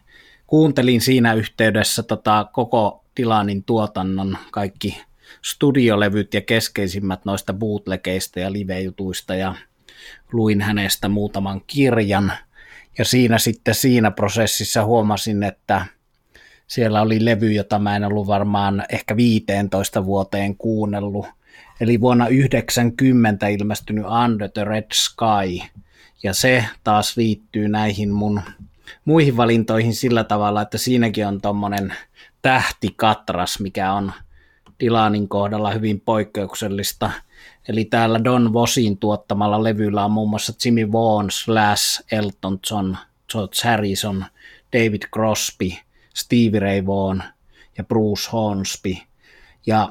kuuntelin siinä yhteydessä tota koko Dylanin tuotannon kaikki studiolevyt ja keskeisimmät noista bootlegeista ja live-jutuista ja luin hänestä muutaman kirjan. Ja siinä sitten siinä prosessissa huomasin, että siellä oli levy, jota mä en ollut varmaan ehkä 15 vuoteen kuunnellut. Eli vuonna 90 ilmestynyt Under the Red Sky. Ja se taas liittyy näihin mun muihin valintoihin sillä tavalla, että siinäkin on tommonen tähtikatras, mikä on Dylanin kohdalla hyvin poikkeuksellista. Eli täällä Don Vosin tuottamalla levyllä on muun muassa Jimmy Vaughan, Slash, Elton John, George Harrison, David Crosby, Stevie Ray Vaughan ja Bruce Hornsby. Ja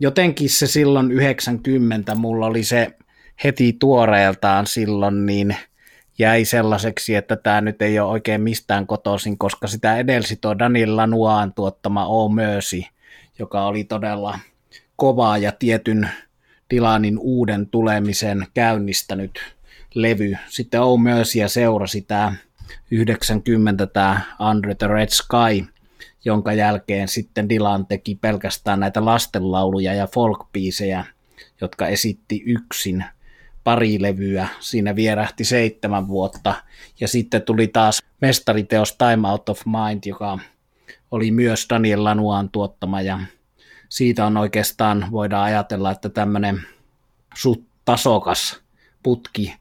jotenkin se silloin 90 mulla oli se heti tuoreeltaan silloin niin jäi sellaiseksi, että tämä nyt ei ole oikein mistään kotoisin, koska sitä edelsi tuo Daniel Lanuaan tuottama O Mercy, joka oli todella kovaa ja tietyn Dylanin uuden tulemisen käynnistänyt levy. Sitten O Mercyä seurasi tämä 90 tämä Under the Red Sky, jonka jälkeen sitten Dylan teki pelkästään näitä lastenlauluja ja folkbiisejä, jotka esitti yksin pari levyä. Siinä vierähti seitsemän vuotta. Ja sitten tuli taas mestariteos Time Out of Mind, joka oli myös Daniel Lanuaan tuottama. Ja siitä on oikeastaan, voidaan ajatella, että tämmöinen suht tasokas putki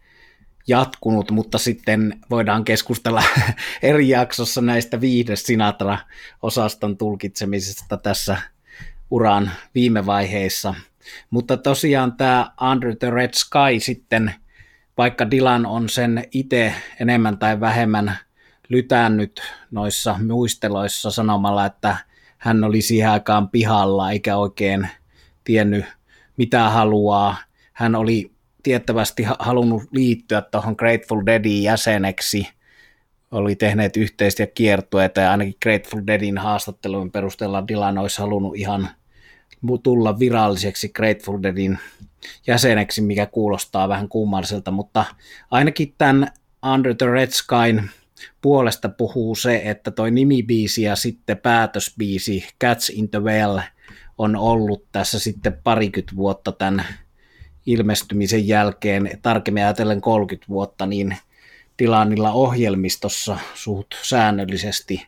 jatkunut, mutta sitten voidaan keskustella eri jaksossa näistä viides Sinatra-osaston tulkitsemisesta tässä uran viime vaiheissa. Mutta tosiaan tämä Under the Red Sky sitten, vaikka Dylan on sen itse enemmän tai vähemmän lytännyt noissa muisteloissa sanomalla, että hän oli siihen aikaan pihalla eikä oikein tiennyt mitä haluaa. Hän oli tiettävästi halunnut liittyä tuohon Grateful Deadin jäseneksi, oli tehneet yhteistä kiertueita ja ainakin Grateful Deadin haastattelujen perusteella Dylan olisi halunnut ihan tulla viralliseksi Grateful Deadin jäseneksi, mikä kuulostaa vähän kummalliselta, mutta ainakin tämän Under the Red Skyn puolesta puhuu se, että toi nimibiisi ja sitten päätösbiisi Cats in the Well on ollut tässä sitten parikymmentä vuotta tämän ilmestymisen jälkeen, tarkemmin ajatellen 30 vuotta, niin Tilanilla ohjelmistossa suht säännöllisesti.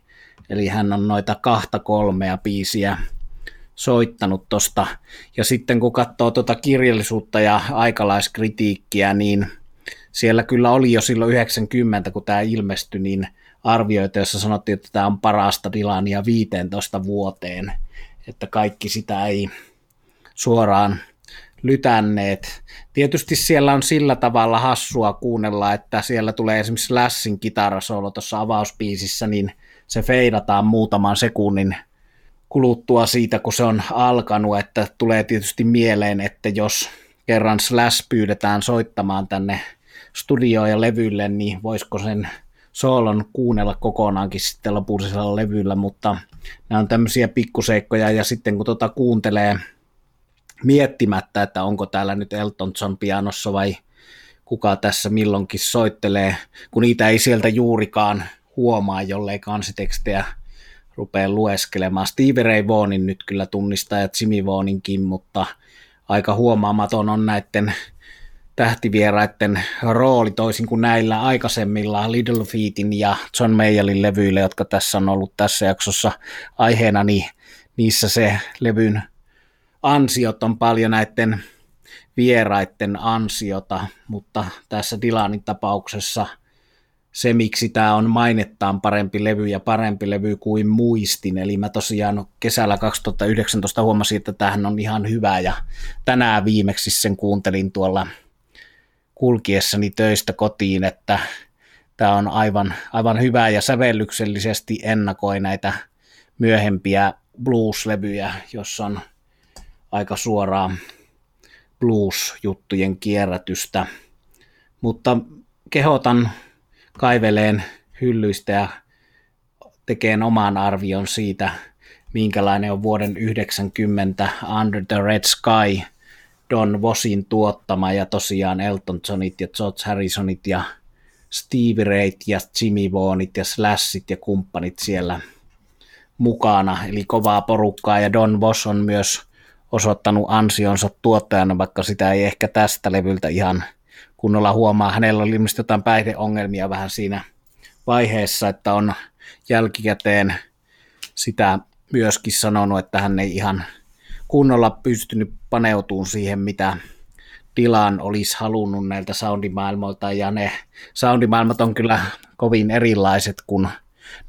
Eli hän on noita kahta kolmea biisiä soittanut tosta. Ja sitten kun katsoo tuota kirjallisuutta ja aikalaiskritiikkiä, niin siellä kyllä oli jo silloin 90, kun tämä ilmestyi, niin arvioita, jossa sanottiin, että tämä on parasta Dilania 15 vuoteen, että kaikki sitä ei suoraan lytänneet. Tietysti siellä on sillä tavalla hassua kuunnella, että siellä tulee esimerkiksi Lassin kitarasolo tuossa avauspiisissä, niin se feidataan muutaman sekunnin kuluttua siitä, kun se on alkanut, että tulee tietysti mieleen, että jos kerran Slash pyydetään soittamaan tänne studioon ja levylle, niin voisiko sen soolon kuunnella kokonaankin sitten lopullisella levyllä, mutta nämä on tämmöisiä pikkuseikkoja, ja sitten kun tuota kuuntelee miettimättä, että onko täällä nyt Elton John pianossa vai kuka tässä milloinkin soittelee, kun niitä ei sieltä juurikaan huomaa, jollei kansitekstejä rupeaa lueskelemaan. Steve Ray Vaughanin nyt kyllä tunnistaa ja Jimmy Vaughaninkin, mutta aika huomaamaton on näiden tähtivieraiden rooli toisin kuin näillä aikaisemmilla Little Feetin ja John Mayallin levyillä, jotka tässä on ollut tässä jaksossa aiheena, niin niissä se levyn ansiot on paljon näiden vieraiden ansiota, mutta tässä Dylanin tapauksessa se, miksi tämä on mainettaan parempi levy ja parempi levy kuin muistin. Eli mä tosiaan kesällä 2019 huomasin, että tämähän on ihan hyvä ja tänään viimeksi sen kuuntelin tuolla kulkiessani töistä kotiin, että tämä on aivan, aivan hyvä ja sävellyksellisesti ennakoi näitä myöhempiä blues-levyjä, jossa on aika suoraa blues-juttujen kierrätystä. Mutta kehotan kaiveleen hyllyistä ja tekee oman arvion siitä, minkälainen on vuoden 90 Under the Red Sky Don Vosin tuottama ja tosiaan Elton Johnit ja George Harrisonit ja Stevie Rayt ja Jimmy Vaughanit ja Slashit ja kumppanit siellä mukana, eli kovaa porukkaa ja Don Vos on myös osoittanut ansionsa tuottajana, vaikka sitä ei ehkä tästä levyltä ihan kunnolla huomaa. Hänellä oli ilmeisesti jotain päihdeongelmia vähän siinä vaiheessa, että on jälkikäteen sitä myöskin sanonut, että hän ei ihan kunnolla pystynyt paneutumaan siihen, mitä Dylan olisi halunnut näiltä soundimaailmoilta, ja ne soundimaailmat on kyllä kovin erilaiset kuin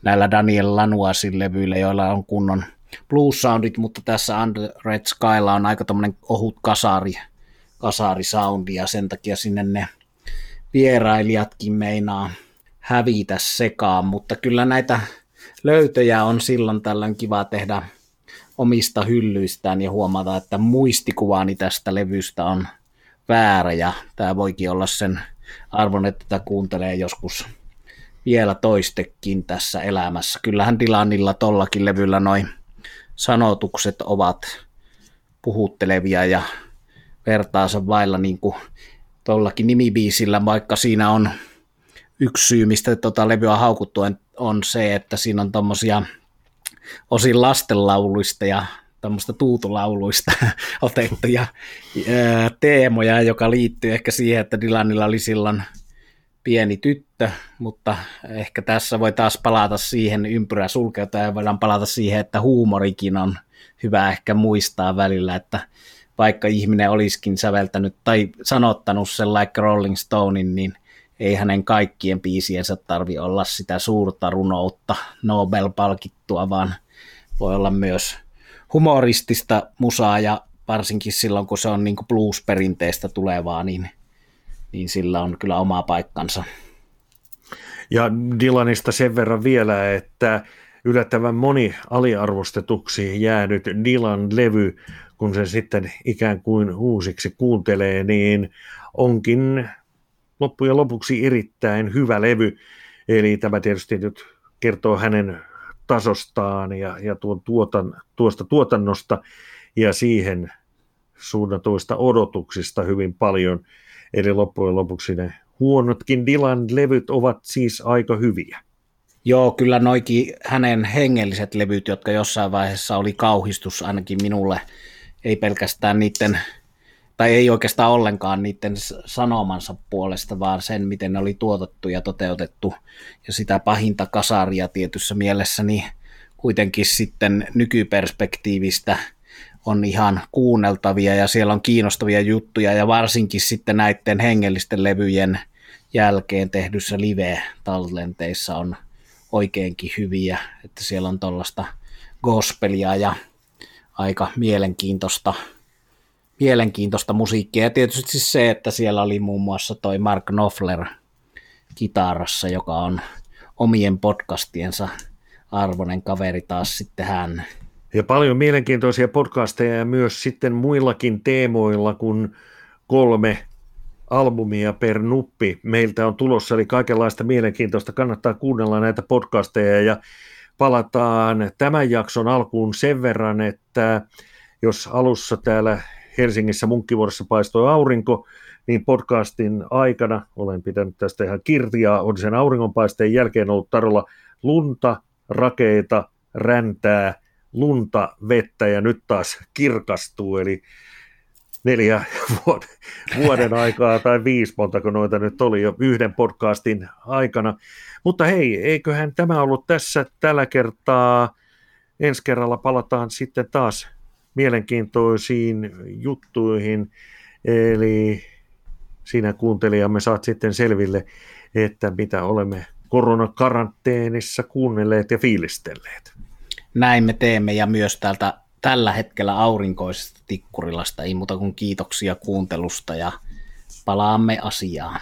näillä Daniel Lanuasin levyillä, joilla on kunnon blues soundit, mutta tässä Under Red Skylla on aika tommonen ohut kasari, kasarisoundi, ja sen takia sinne ne vierailijatkin meinaa hävitä sekaan, mutta kyllä näitä löytöjä on silloin tällöin kiva tehdä omista hyllyistään ja huomata, että muistikuvaani tästä levystä on väärä. Ja tämä voikin olla sen arvon, että tätä kuuntelee joskus vielä toistekin tässä elämässä. Kyllähän Dylanilla tollakin levyllä noin sanotukset ovat puhuttelevia ja vertaansa vailla niin kuin tuollakin nimibiisillä, vaikka siinä on yksi syy, mistä tuota levyä haukuttu on se, että siinä on tuommoisia osin lastenlauluista ja tämmöistä tuutulauluista otettuja teemoja, joka liittyy ehkä siihen, että Dylanilla oli silloin pieni tyttö, mutta ehkä tässä voi taas palata siihen ympyrä sulkeutua ja voidaan palata siihen, että huumorikin on hyvä ehkä muistaa välillä, että vaikka ihminen olisikin säveltänyt tai sanottanut sen like Rolling Stonein, niin ei hänen kaikkien biisiensä tarvi olla sitä suurta runoutta Nobel-palkittua, vaan voi olla myös humoristista musaa ja varsinkin silloin, kun se on niin blues-perinteestä tulevaa, niin, niin sillä on kyllä oma paikkansa. Ja Dylanista sen verran vielä, että yllättävän moni aliarvostetuksi jäänyt Dylan-levy, kun se sitten ikään kuin uusiksi kuuntelee, niin onkin loppujen lopuksi erittäin hyvä levy. Eli tämä tietysti nyt kertoo hänen tasostaan ja, ja tuon tuotan, tuosta tuotannosta ja siihen suunnatuista odotuksista hyvin paljon. Eli loppujen lopuksi ne huonotkin Dylan-levyt ovat siis aika hyviä. Joo, kyllä noikin hänen hengelliset levyt, jotka jossain vaiheessa oli kauhistus ainakin minulle, ei pelkästään niiden tai ei oikeastaan ollenkaan niiden sanomansa puolesta, vaan sen, miten ne oli tuotettu ja toteutettu, ja sitä pahinta kasaria tietyssä mielessä, niin kuitenkin sitten nykyperspektiivistä on ihan kuunneltavia ja siellä on kiinnostavia juttuja. Ja varsinkin sitten näiden hengellisten levyjen jälkeen tehdyssä live-tallenteissa on oikeinkin hyviä, että siellä on tuollaista gospelia ja aika mielenkiintoista mielenkiintoista musiikkia. Ja tietysti siis se, että siellä oli muun muassa toi Mark Knopfler kitarassa, joka on omien podcastiensa arvoinen kaveri taas sitten hän. Ja paljon mielenkiintoisia podcasteja ja myös sitten muillakin teemoilla kuin kolme albumia per nuppi meiltä on tulossa, eli kaikenlaista mielenkiintoista. Kannattaa kuunnella näitä podcasteja ja palataan tämän jakson alkuun sen verran, että jos alussa täällä Helsingissä Munkkivuorossa paistoi aurinko, niin podcastin aikana, olen pitänyt tästä ihan kirjaa, on sen auringonpaisteen jälkeen ollut tarjolla lunta, rakeita, räntää, lunta, vettä ja nyt taas kirkastuu, eli neljä vuoden, aikaa tai viisi montako noita nyt oli jo yhden podcastin aikana. Mutta hei, eiköhän tämä ollut tässä tällä kertaa. Ensi kerralla palataan sitten taas mielenkiintoisiin juttuihin, eli siinä kuuntelijamme saat sitten selville, että mitä olemme koronakaranteenissa kuunnelleet ja fiilistelleet. Näin me teemme ja myös täältä tällä hetkellä aurinkoisesta Tikkurilasta ei muuta kuin kiitoksia kuuntelusta ja palaamme asiaan.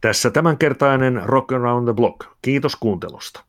Tässä tämänkertainen Rock Around the Block. Kiitos kuuntelusta.